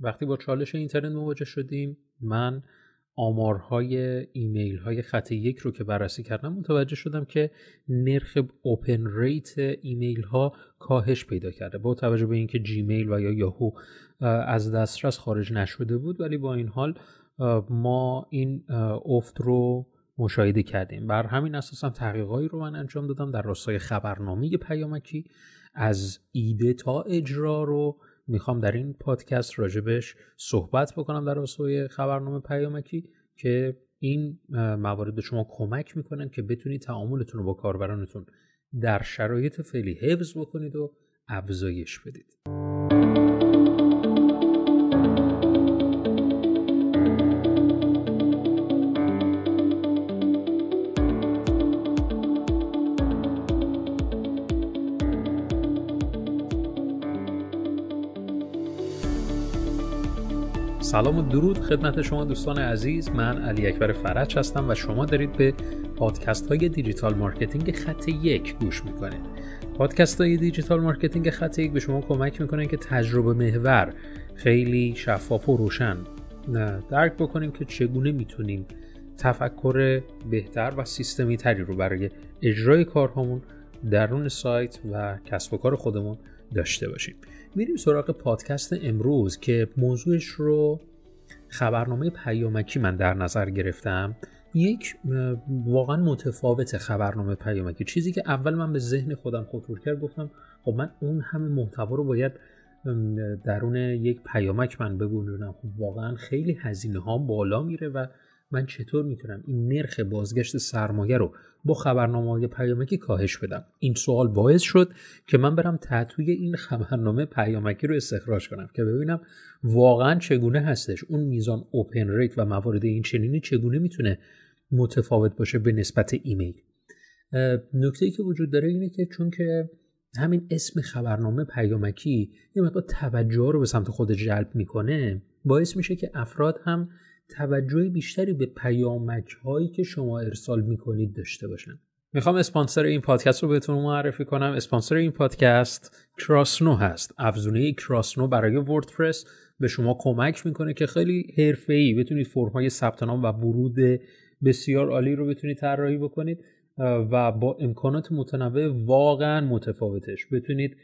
وقتی با چالش اینترنت مواجه شدیم من آمارهای ایمیل های خط یک رو که بررسی کردم متوجه شدم که نرخ open rate ایمیل ها کاهش پیدا کرده. با توجه به اینکه Gmail و یا یاهو از دسترس خارج نشده بود ولی با این حال ما این افت رو مشاهده کردیم. بر همین اساس هم تحقیقاتی رو من انجام دادم در راستای خبرنامه پیامکی از ایده تا اجرا رو می‌خوام در این پادکست راجبش صحبت بکنم در راستای خبرنامه پیامکی که این موارد به شما کمک می‌کنن که بتونید تعاملتون رو با کاربرانتون در شرایط فعلی حفظ بکنید و افزایش بدید. سلام و درود خدمت شما دوستان عزیز. من علی اکبر فرج هستم و شما دارید به پادکست های digital marketing خط یک گوش می‌کنید. پادکست های digital marketing خط یک به شما کمک می‌کنن که تجربه محور خیلی شفاف و روشن درک بکنیم که چگونه می‌تونیم تفکر بهتر و سیستمی تری رو برای اجرای کارهامون درون سایت و کسب و کار خودمون داشته باشیم. میریم سراغ پادکست امروز که موضوعش رو خبرنامه پیامکی من در نظر گرفتم. یک واقعا متفاوت خبرنامه پیامکی. چیزی که اول من به ذهن خودم خطور کرد گفتم خب من اون همه محتوا رو باید درون یک پیامک من بگنجونم. خب واقعا خیلی هزینه ها بالا میره و من چطور می‌تونم این نرخ بازگشت سرمایه رو با خبرنامه های پیامکی کاهش بدم؟ این سوال باعث شد که من برم تحتوی این خبرنامه پیامکی رو استخراج کنم که ببینم واقعا چگونه هستش. اون میزان اوپن ریت و موارد این چنینی چگونه می‌تونه متفاوت باشه به نسبت ایمیل؟ نکته ای که وجود داره اینه که چون که همین اسم خبرنامه پیامکی یه مقدار توجه رو به سمت خود جلب می‌کنه باعث میشه که افراد هم توجه بیشتری به پیامک هایی که شما ارسال می‌کنید داشته باشن. می‌خوام اسپانسر این پادکست رو بهتون معرفی کنم. اسپانسر این پادکست کراسنو هست. افزونه کراسنو برای وردپرس به شما کمک می‌کنه که خیلی حرفه‌ای بتونید فرم‌های ثبت نام و ورود بسیار عالی رو بتونید طراحی بکنید و با امکانات متنوع واقعا متفاوتش. بتونید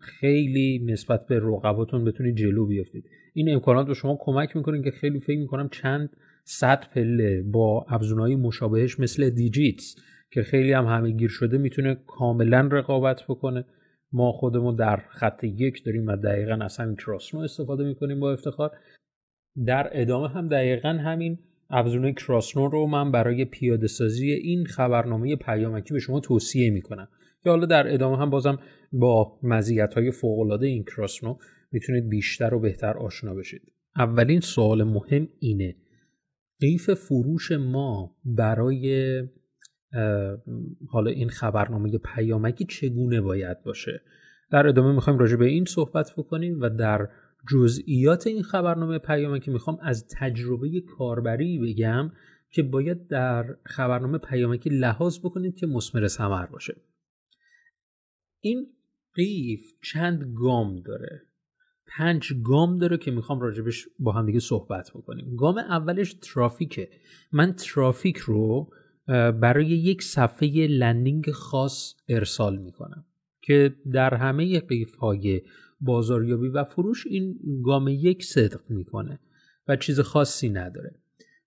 خیلی نسبت به رقباتون بتونید جلو بیافتید این امکانات به شما کمک می‌کنه که خیلی فکر می‌کنم چند صد پله با ابزارهای مشابهش مثل دیجیتس که خیلی هم همه گیر شده می‌تونه کاملا رقابت بکنه. ما خودمون در خط یک داریم و دقیقا از همین کراسنو استفاده می‌کنیم با افتخار. در ادامه هم دقیقا همین ابزار کراسنو رو من برای پیاده سازی این خبرنامه پیامکی به شما توصیه می‌کنم. که حالا در ادامه هم بازم با مزیت های فوق این کراسنو می‌تونید بیشتر و بهتر آشنا بشید. اولین سوال مهم اینه قیف فروش ما برای حالا این خبرنامه پیامکی چگونه باید باشه؟ در ادامه می‌خوایم راجع به این صحبت بکنیم و در جزئیات این خبرنامه پیامکی می‌خوام از تجربه کاربری بگم که باید در خبرنامه پیامکی لحاظ بکنید که مسمر ثمر باشه. این قیف چند گام داره؟ پنج گام داره که می‌خوام راجبش با هم دیگه صحبت بکنیم. گام اولش ترافیکه. من ترافیک رو برای یک صفحه landing خاص ارسال می‌کنم که در همه قیف های بازاریابی و فروش این گام یک صدق می‌کنه و چیز خاصی نداره.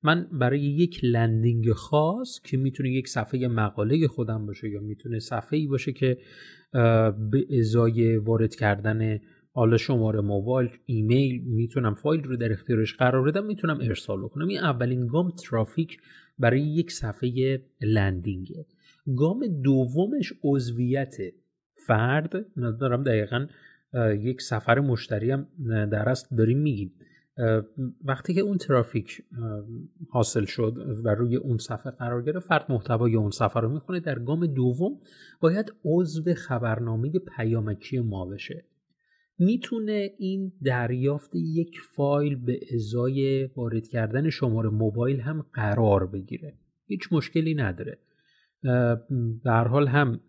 من برای یک landing خاص که می‌تونه یک صفحه مقاله خودم باشه یا می‌تونه صفحه ای باشه که به ازای وارد کردن حالا شماره موبایل ایمیل می‌تونم فایل رو در اختیارش قرار بدم می‌تونم ارسال بکنم. این اولین گام ترافیک برای یک صفحه لندینگه گام دومش عضویت فرد. دارم دقیقا یک سفر مشتری هم در است داریم میگیم. وقتی که اون ترافیک حاصل شد و روی اون صفحه قرار گرفت فرد محتوای اون صفحه رو می‌خونه. در گام دوم باید عضو خبرنامه پیامکی ما بشه. می‌تونه این دریافت یک فایل به ازای وارد کردن شماره موبایل هم قرار بگیره. هیچ مشکلی نداره. در حال هم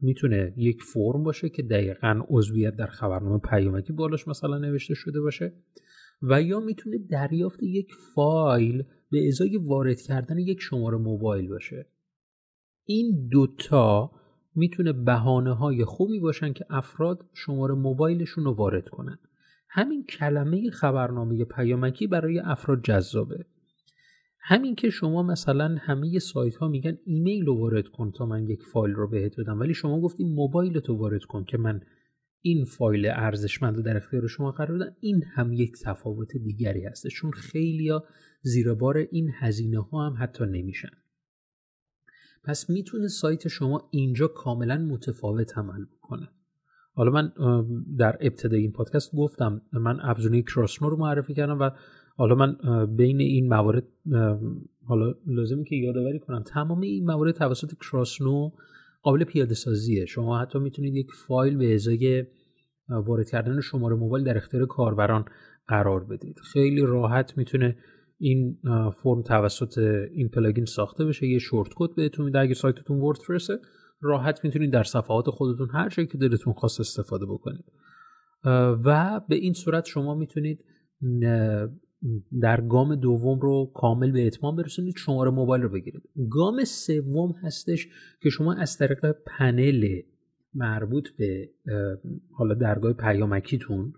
می‌تونه یک فرم باشه که دقیقا عضویت در خبرنامه پیامکی بالاش مثلا نوشته شده باشه و یا می‌تونه دریافت یک فایل به ازای وارد کردن یک شماره موبایل باشه. این دوتا می‌تونه بهانه های خوبی باشن که افراد شماره موبایلشون رو وارد کنن. همین کلمه خبرنامه پیامکی برای افراد جذابه. همین که شما مثلا همه سایت ها میگن ایمیل رو وارد کن تا من یک فایل رو بهت بدم ولی شما گفتی موبایل تو وارد کن که من این فایل ارزشمند رو در اختیار شما قرار بدم این هم یک تفاوت دیگری هست چون خیلی ها زیر بار این هزینه ها هم حتی نمیشن. پس می‌تونه سایت شما اینجا کاملا متفاوت عمل بکنه. حالا من در ابتدای این پادکست گفتم من ابزونه کراسنو رو معرفی کردم و حالا من بین این موارد حالا لازمه که یادآوری کنم تمام این موارد توسط کراسنو قابل پیاده سازیه شما حتی می‌تونید یک فایل به ازای وارد کردن شماره موبایل در اختیار کاربران قرار بدید. خیلی راحت می‌تونه این فرم توسط این plugin ساخته بشه یه shortcode بهتون میده. اگه سایتتون WordPress ه راحت می‌تونید در صفحات خودتون هر جایی که دلتون خواست استفاده بکنید. و به این صورت شما می‌تونید در گام دوم رو کامل به اتمام برسونید شماره موبایل رو بگیرید. گام سوم هستش که شما از طریق پنل مربوط به حالا درگاه پیامکیتون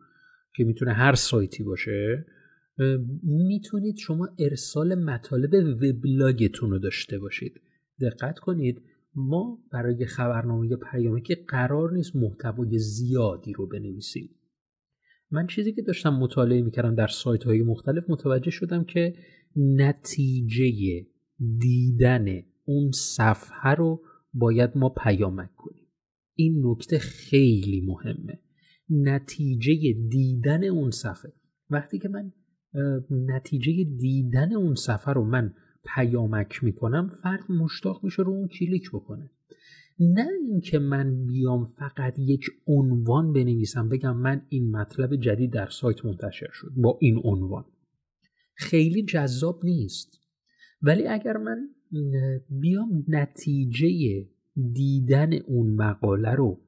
که می‌تونه هر سایتی باشه می‌تونید شما ارسال مطالب وبلاگتون رو داشته باشید. دقت کنید ما برای خبرنامه پیامکی قرار نیست محتوای زیادی رو بنویسیم. من چیزی که داشتم مطالعه می‌کردم در سایت های مختلف متوجه شدم که نتیجه دیدن اون صفحه رو باید ما پیامک کنیم. این نکته خیلی مهمه. نتیجه دیدن اون صفحه. وقتی که من نتیجه دیدن اون صفحه رو من پیامک می‌کنم فرد مشتاق میشه رو اون کلیک بکنه. نه اینکه من بیام فقط یک عنوان بنویسم بگم من این مطلب جدید در سایت منتشر شد با این عنوان. خیلی جذاب نیست. ولی اگر من بیام نتیجه دیدن اون مقاله رو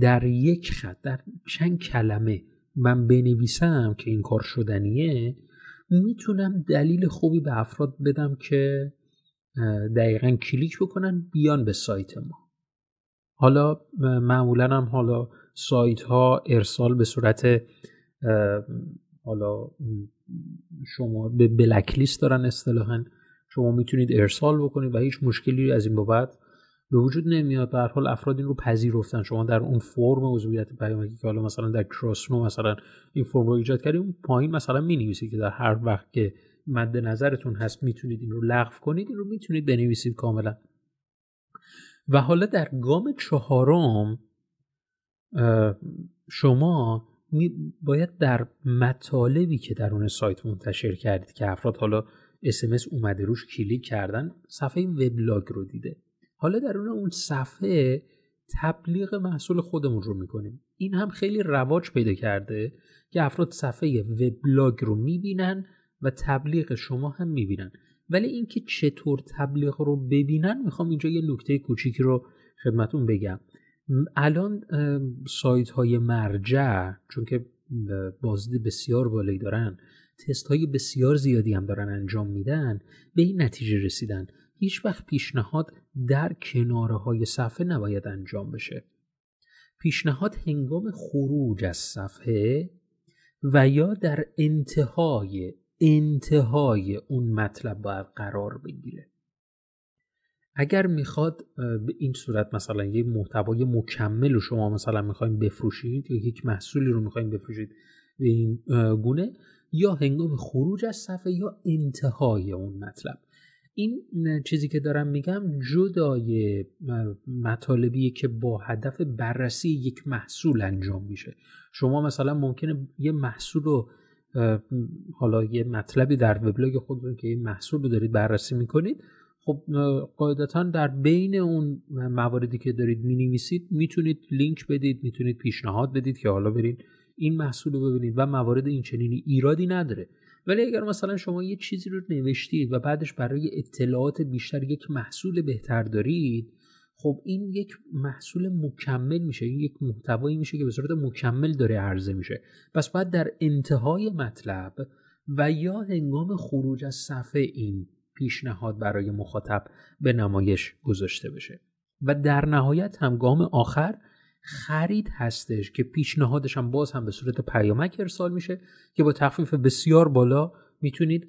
در یک خط در چند کلمه من بنویسم که این کار شدنیه می‌تونم دلیل خوبی به افراد بدم که دقیقا کلیک بکنن بیان به سایت ما. حالا معمولا هم حالا سایت ها ارسال به صورت حالا شما به بلک لیست دارن اصطلاحا. شما می‌تونید ارسال بکنید و هیچ مشکلی از این بابت به وجود نمیاد. به حال افراد این رو پذیرفتن. شما در اون فرم عضویت پیامکی که حالا مثلا در کراسنو مثلا این فرم رو ایجاد کردید اون پایین مثلا می که در هر وقت که مد نظرتون هست می‌تونید این رو لغو کنید این رو می‌تونید بنویسید کاملا. و حالا در گام چهارم شما باید در مطالبی که در اون سایت منتشر کردید که افراد حالا اسمس اومده روش کلیک کردن صفحه وبلاگ رو دیده. حالا در اون اون صفحه تبلیغ محصول خودمون رو می‌کنیم. این هم خیلی رواج پیدا کرده که افراد صفحه وبلاگ رو می‌بینن و تبلیغ شما هم می‌بینن. ولی اینکه چطور تبلیغ رو ببینن می‌خوام اینجا یه نکته کوچیکی رو خدمتون بگم. الان سایت های مرجع چون که بازدید بسیار بالایی دارن تست های بسیار زیادی هم دارن انجام میدن به این نتیجه رسیدن. هیچ وقت پیشنهاد در کناره های صفحه نباید انجام بشه. پیشنهاد هنگام خروج از صفحه و یا در انتهای انتهای اون مطلب باید قرار بگیره. اگر می‌خواد به این صورت مثلا یه محتوای مکمل رو شما مثلا می‌خوایم بفروشید یا یک محصولی رو می‌خوایم بفروشید به این گونه یا هنگام خروج از صفحه یا انتهای اون مطلب. این چیزی که دارم میگم جدای مطالبیه که با هدف بررسی یک محصول انجام میشه. شما مثلا ممکنه یه محصول رو حالا یه مطلبی در وبلاگ خودتون که این محصول رو دارید بررسی می‌کنید خب قاعدتا در بین اون مواردی که دارید می‌نویسید می‌تونید لینک بدید می‌تونید پیشنهاد بدید که حالا برید این محصول رو ببینید و موارد این چنینی ایرادی نداره. ولی اگر مثلا شما یه چیزی رو نوشتید و بعدش برای اطلاعات بیشتر یک محصول بهتر دارید خب این یک محصول مکمل میشه این یک محتوایی میشه که به صورت مکمل داره عرضه میشه. پس باید در انتهای مطلب و یا هنگام خروج از صفحه این پیشنهاد برای مخاطب به نمایش گذاشته بشه. و در نهایت هم گام آخر خرید هستش که پیشنهادش هم باز هم به صورت پیامک ارسال میشه که با تخفیف بسیار بالا می‌تونید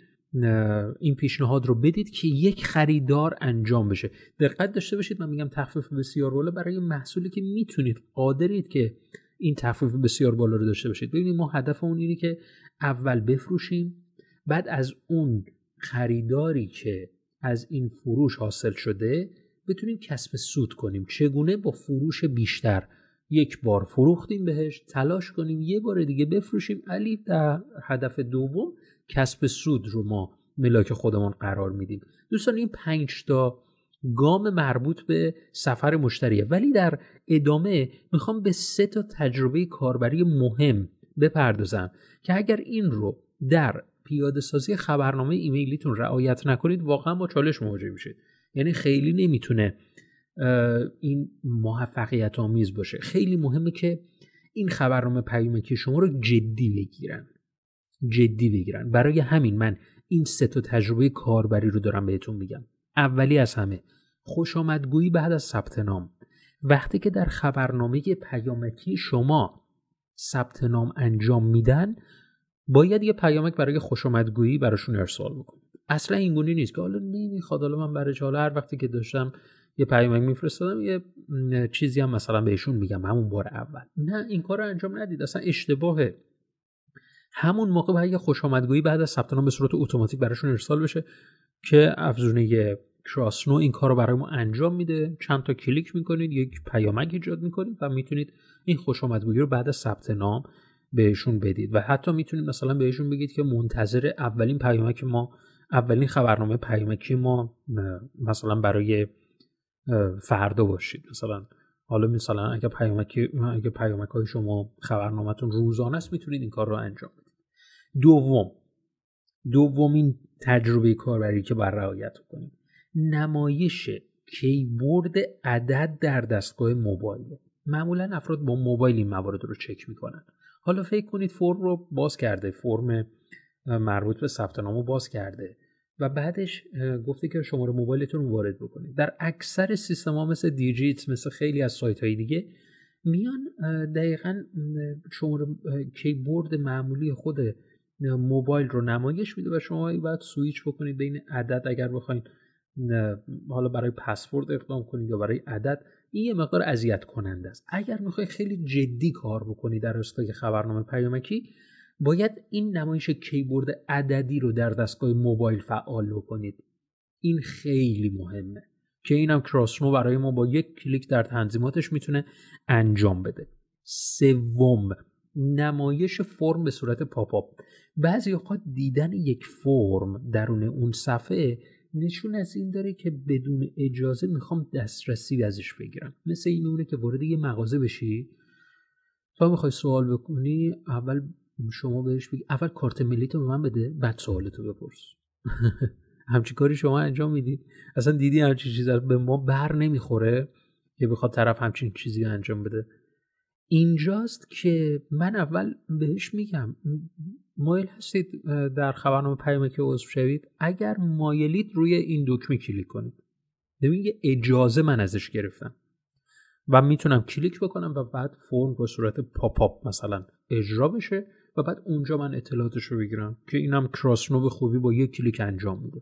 این پیشنهاد رو بدید که یک خریدار انجام بشه. دقت داشته باشید من میگم تخفیف بسیار بالا برای محصولی که می‌تونید قادرید که این تخفیف بسیار بالا رو داشته باشید. ببینید ما هدفمون اینه که اول بفروشیم بعد از اون خریداری که از این فروش حاصل شده بتونیم کسب سود کنیم. چگونه؟ با فروش بیشتر. یک بار فروختیم بهش تلاش کنیم یه بار دیگه بفروشیم. علی در هدف دوم کسب سود رو ما ملاک خودمون قرار میدیم. دوستان این پنج تا گام مربوط به سفر مشتریه. ولی در ادامه می‌خوام به سه تا تجربه کاربری مهم بپردازم که اگر این رو در پیاده سازی خبرنامه ایمیلیتون رعایت نکنید واقعا با چالش مواجه میشید. یعنی خیلی نمی‌تونه این موفقیت آمیز باشه. خیلی مهمه که این خبرنامه پیامکی شما رو جدی بگیرن. جدی بگیرن. برای همین من این سه تا تجربه کاربری رو دارم بهتون میگم. اولی از همه خوش آمدگویی بعد از ثبت نام. وقتی که در خبرنامه پیامکی شما ثبت نام انجام میدن باید یه پیامک برای خوش آمدگویی براشون ارسال بکنید اصلا اینگونی نیست که حالا نمی‌خواد حالا من برای حالا هر وقتی که داشتم یه پیامک میفرستادم یه چیزی هم مثلا بهشون میگم همون بار اول. نه این کار رو انجام ندید. اصلا اشتباهه. همون موقع باید یه خوش آمدگویی بعد از ثبت نام به صورت اتوماتیک براشون ارسال بشه که افزونه کراسنو این کار رو برای ما انجام میده. چند تا کلیک می‌کنید یک پیامک ایجاد می‌کنید و می‌تونید این خوش آمدگویی رو بعد از ثبت نام بهشون بدید. و حتی می‌تونید مثلا بهشون بگید که منتظر اولین پیامک ما اولین خبرنامه پیامکی ما مثلا برای فردا باشید. مثلا حالا مثلا اگه پیامک اگه پیامک های شما خبرنامهتون روزانه است می‌تونید این کار رو انجام بدید. دوم دومین تجربه کاربری که بر رعایت کنید نمایش کیبورد عدد در دستگاه موبایل. معمولا افراد با موبایل این موارد رو چک می‌کنن. حالا فکر کنید فرم رو باز کرده فرم مربوط به ثبت نامو باز کرده. و بعدش گفته که شماره موبایلتون رو وارد بکنید در اکثر سیستم ها مثل دیجیت مثل خیلی از سایت های دیگه میان دقیقا شماره کیبورد معمولی خود موبایل رو نمایش میده و شما باید سویچ بکنید بین عدد. اگر بخواید حالا برای پسورد اقدام کنید یا برای عدد این یه مقدار اذیت کننده است. اگر می‌خواید خیلی جدی کار بکنید در راستای خبرنامه پیامکی باید این نمایش کیبورد عددی رو در دستگاه موبایل فعال بکنید. این خیلی مهمه که اینم کراسنو برای ما با یک کلیک در تنظیماتش می‌تونه انجام بده. سوم نمایش فرم به صورت پاپ آپ. بعضی اوقات دیدن یک فرم درون اون صفحه نشون از این داره که بدون اجازه می‌خوام دسترسی ازش بگیرم. مثل این اونه که وارد یه مغازه بشی تا می‌خوای سوال بکنی اول شما بهش بگی. اول کارت ملی تو به من بده بعد سوالتو بپرس. همچی کاری شما انجام می‌دید اصلا دیدی همچین چیزی به ما بر نمی‌خوره که بخواد طرف همچین چیزی انجام بده. اینجاست که من اول بهش میگم. مایل هستید در خبرنامه پیامه که عضو شوید. اگر مایلید روی این دکمه کلیک کنید. ببین یه اجازه من ازش گرفتم. و می‌تونم کلیک بکنم و بعد فرم به صورت پاپ مثلا اجرا بشه. و بعد اونجا من اطلاعاتش رو بگیرم که اینم کراسنو به خوبی با یک کلیک انجام میده.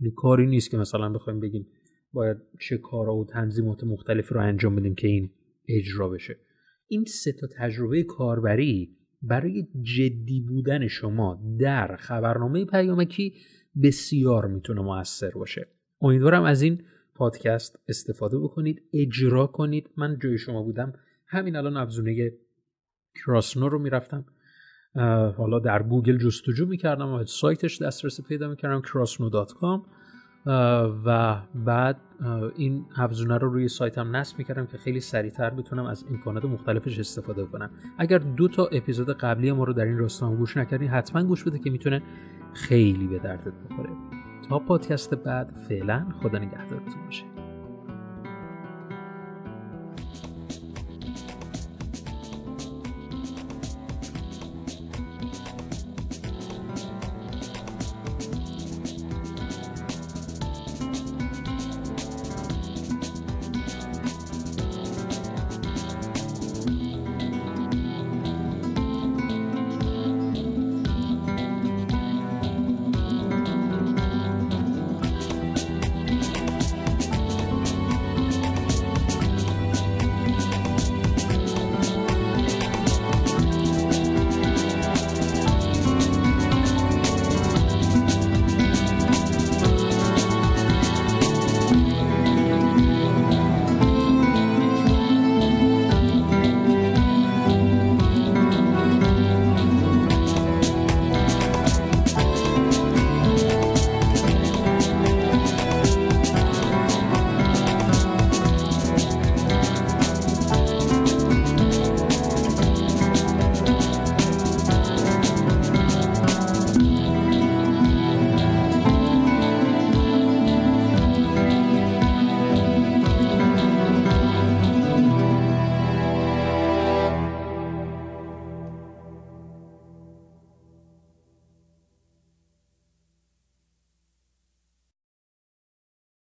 یعنی کاری نیست که مثلا بخوایم بگیم باید چه کارا و تنظیمات مختلف رو انجام بدیم که این اجرا بشه. این سه تا تجربه کاربری برای جدی بودن شما در خبرنامه پیامکی بسیار می‌تونه موثر باشه. امیدوارم از این پادکست استفاده بکنید اجرا کنید. من جای شما بودم. همین الان افزونه کراسنو رو می‌رفتم. حالا در گوگل جستجو می‌کردم و سایتش دسترسی پیدا می‌کردم crossno.com و بعد این افزونه رو روی سایتم نصب می‌کردم که خیلی سریعتر بتونم از امکانات مختلفش استفاده کنم. اگر دو تا اپیزود قبلی ما رو در این راستا گوش نکردین حتما گوش بده که می‌تونه خیلی به دردت بخوره. تا پادکست بعد فعلا خدا نگهدارتون باشه.